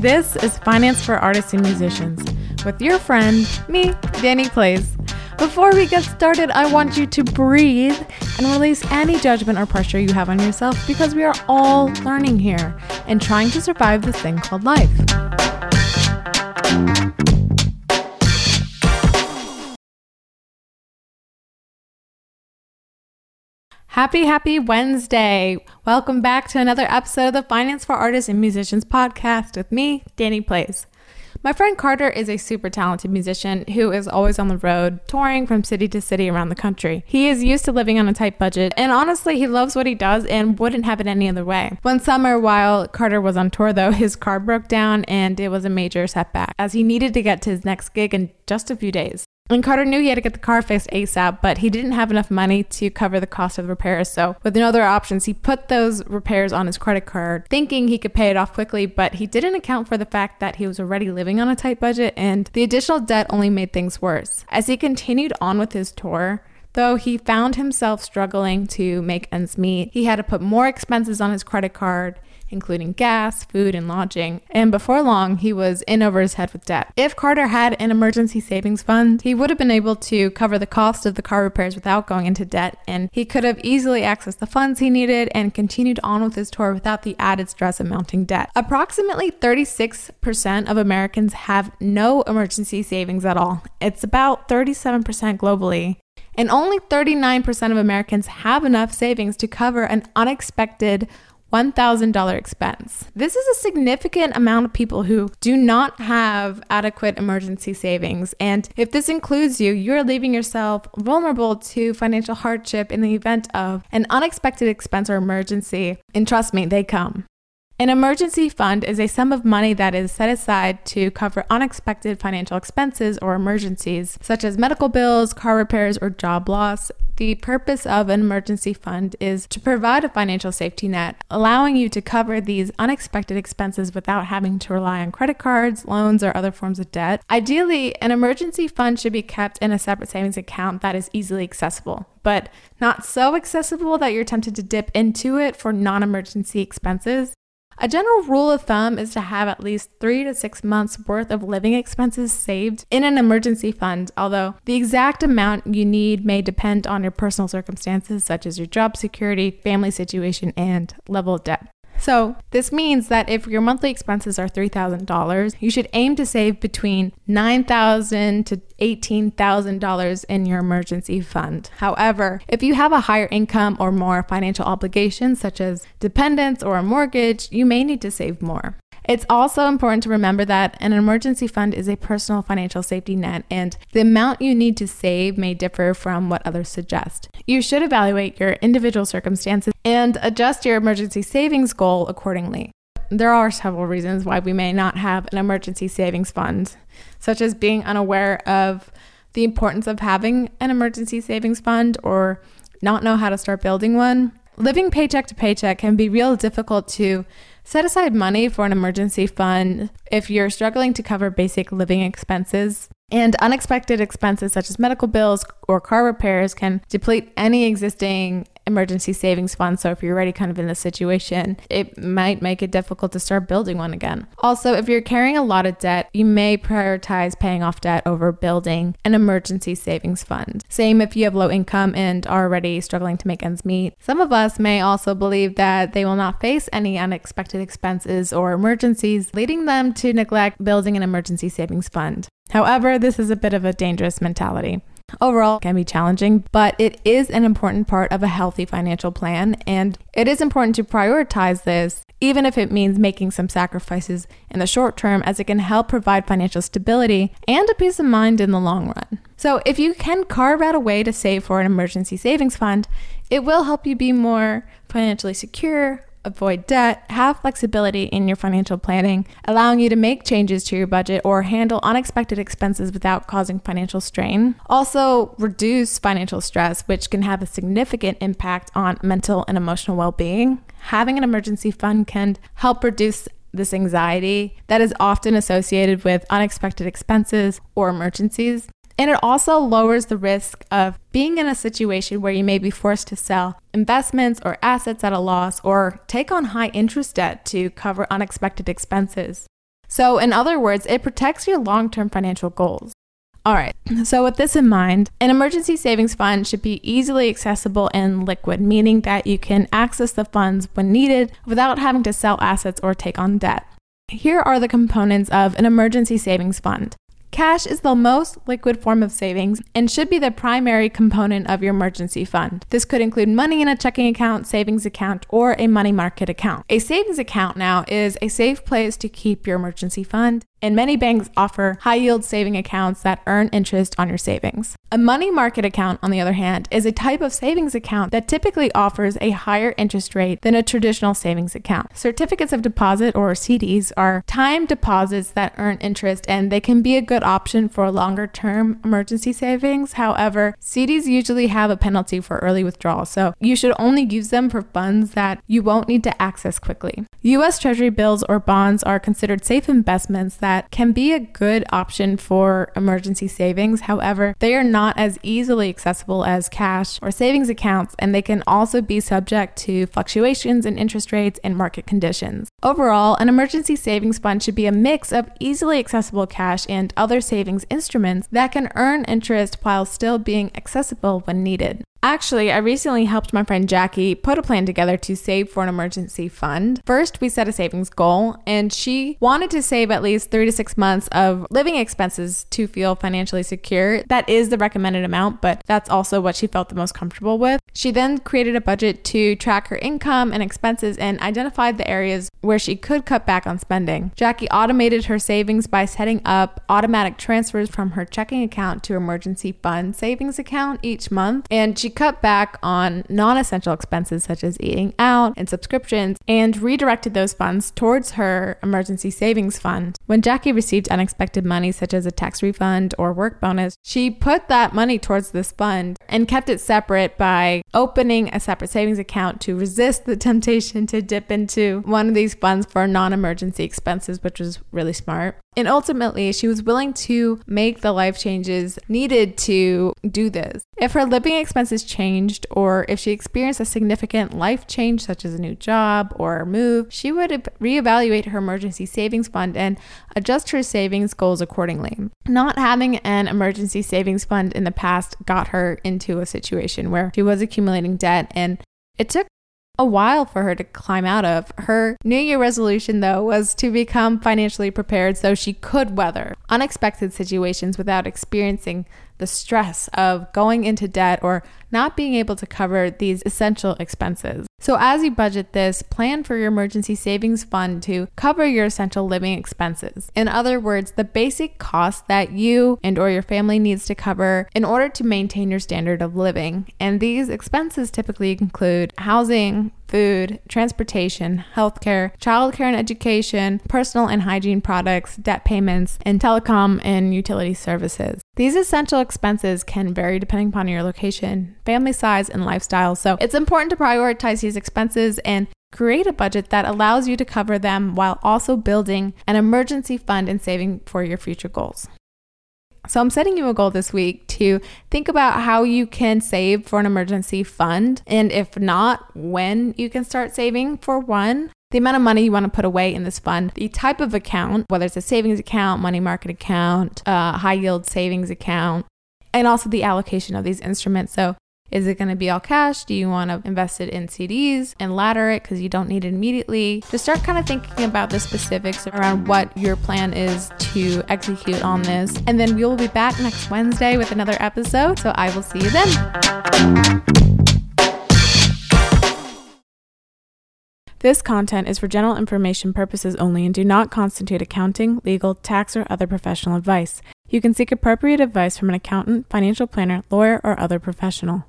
This is Finance for Artists and Musicians with your friend, me, Dannie Place. Before we get started, I want you to breathe and release any judgment or pressure you have on yourself because we are all learning here and trying to survive this thing called life. Happy, happy Wednesday. Welcome back to another episode of the Finance for Artists and Musicians podcast with me, Dannie Place. My friend Carter is a super talented musician who is always on the road, touring from city to city around the country. He is used to living on a tight budget, and honestly, he loves what he does and wouldn't have it any other way. One summer, while Carter was on tour, though, his car broke down and it was a major setback as he needed to get to his next gig in just a few days. And Carter knew he had to get the car fixed ASAP, but he didn't have enough money to cover the cost of the repairs. So, with no other options, he put those repairs on his credit card, thinking he could pay it off quickly, but he didn't account for the fact that he was already living on a tight budget and the additional debt only made things worse. As he continued on with his tour, Though he found himself struggling to make ends meet, he had to put more expenses on his credit card including gas, food, and lodging. And before long, he was in over his head with debt. If Carter had an emergency savings fund, he would have been able to cover the cost of the car repairs without going into debt, and he could have easily accessed the funds he needed and continued on with his tour without the added stress of mounting debt. Approximately 36% of Americans have no emergency savings at all. It's about 37% globally. And only 39% of Americans have enough savings to cover an unexpected $1,000 expense. This is a significant amount of people who do not have adequate emergency savings. And if this includes you, you're leaving yourself vulnerable to financial hardship in the event of an unexpected expense or emergency. And trust me, they come. An emergency fund is a sum of money that is set aside to cover unexpected financial expenses or emergencies, such as medical bills, car repairs, or job loss. The purpose of an emergency fund is to provide a financial safety net, allowing you to cover these unexpected expenses without having to rely on credit cards, loans, or other forms of debt. Ideally, an emergency fund should be kept in a separate savings account that is easily accessible, but not so accessible that you're tempted to dip into it for non emergency expenses. A general rule of thumb is to have at least three to six months worth of living expenses saved in an emergency fund, although the exact amount you need may depend on your personal circumstances, such as your job security, family situation, and level of debt. So, this means that if your monthly expenses are $3,000, you should aim to save between $9,000 to $18,000 in your emergency fund. However, if you have a higher income or more financial obligations, such as dependents or a mortgage, you may need to save more. It's also important to remember that an emergency fund is a personal financial safety net, and the amount you need to save may differ from what others suggest. You should evaluate your individual circumstances and adjust your emergency savings goal accordingly. There are several reasons why we may not have an emergency savings fund, such as being unaware of the importance of having an emergency savings fund or not know how to start building one. Living paycheck to paycheck can be real difficult to Set aside money for an emergency fund if you're struggling to cover basic living expenses. And unexpected expenses such as medical bills or car repairs can deplete any existing emergency savings fund. So if you're already kind of in this situation, it might make it difficult to start building one again. Also, if you're carrying a lot of debt, you may prioritize paying off debt over building an emergency savings fund. Same if you have low income and are already struggling to make ends meet. Some of us may also believe that they will not face any unexpected expenses or emergencies, leading them to neglect building an emergency savings fund. However, this is a bit of a dangerous mentality. Overall, can be challenging, but it is an important part of a healthy financial plan, and it is important to prioritize this, even if it means making some sacrifices in the short term, as it can help provide financial stability and a peace of mind in the long run. So, if you can carve out a way to save for an emergency savings fund, it will help you be more financially secure, avoid debt, have flexibility in your financial planning, allowing you to make changes to your budget or handle unexpected expenses without causing financial strain. Also, reduce financial stress, which can have a significant impact on mental and emotional well being. Having an emergency fund can help reduce this anxiety that is often associated with unexpected expenses or emergencies. And it also lowers the risk of being in a situation where you may be forced to sell investments or assets at a loss or take on high interest debt to cover unexpected expenses. So, in other words, it protects your long term financial goals. All right, so with this in mind, an emergency savings fund should be easily accessible and liquid, meaning that you can access the funds when needed without having to sell assets or take on debt. Here are the components of an emergency savings fund. Cash is the most liquid form of savings and should be the primary component of your emergency fund. This could include money in a checking account, savings account, or a money market account. A savings account now is a safe place to keep your emergency fund and many banks offer high yield saving accounts that earn interest on your savings. A money market account, on the other hand, is a type of savings account that typically offers a higher interest rate than a traditional savings account. Certificates of deposit, or CDs, are time deposits that earn interest and they can be a good option for longer term emergency savings. However, CDs usually have a penalty for early withdrawal, so you should only use them for funds that you won't need to access quickly. US Treasury bills or bonds are considered safe investments that can be a good option for emergency savings. However, they are not as easily accessible as cash or savings accounts, and they can also be subject to fluctuations in interest rates and market conditions. Overall, an emergency savings fund should be a mix of easily accessible cash and other savings instruments that can earn interest while still being accessible when needed. Actually, I recently helped my friend Jackie put a plan together to save for an emergency fund. First, we set a savings goal, and she wanted to save at least three to six months of living expenses to feel financially secure. That is the recommended amount, but that's also what she felt the most comfortable with. She then created a budget to track her income and expenses and identified the areas where she could cut back on spending. Jackie automated her savings by setting up automatic transfers from her checking account to emergency fund savings account each month, and she cut back on non essential expenses such as eating out and subscriptions and redirected those funds towards her emergency savings fund. When Jackie received unexpected money, such as a tax refund or work bonus, she put that money towards this fund and kept it separate by opening a separate savings account to resist the temptation to dip into one of these funds for non emergency expenses, which was really smart. And ultimately, she was willing to make the life changes needed to do this. If her living expenses changed or if she experienced a significant life change, such as a new job or a move, she would reevaluate her emergency savings fund and adjust her savings goals accordingly. Not having an emergency savings fund in the past got her into a situation where she was accumulating debt and it took a while for her to climb out of. Her New Year resolution, though, was to become financially prepared so she could weather unexpected situations without experiencing the stress of going into debt or not being able to cover these essential expenses. So as you budget this, plan for your emergency savings fund to cover your essential living expenses. In other words, the basic costs that you and or your family needs to cover in order to maintain your standard of living. And these expenses typically include housing, food, transportation, healthcare, childcare and education, personal and hygiene products, debt payments, and telecom and utility services. These essential expenses can vary depending upon your location, family size, and lifestyle. So it's important to prioritize these expenses and create a budget that allows you to cover them while also building an emergency fund and saving for your future goals. So, I'm setting you a goal this week to think about how you can save for an emergency fund. And if not, when you can start saving for one the amount of money you want to put away in this fund, the type of account, whether it's a savings account, money market account, uh, high yield savings account, and also the allocation of these instruments. So, is it going to be all cash? Do you want to invest it in CDs and ladder it because you don't need it immediately? Just start kind of thinking about the specifics around what your plan is to execute on this. And then we will be back next Wednesday with another episode. So I will see you then. This content is for general information purposes only and do not constitute accounting, legal, tax, or other professional advice. You can seek appropriate advice from an accountant, financial planner, lawyer, or other professional.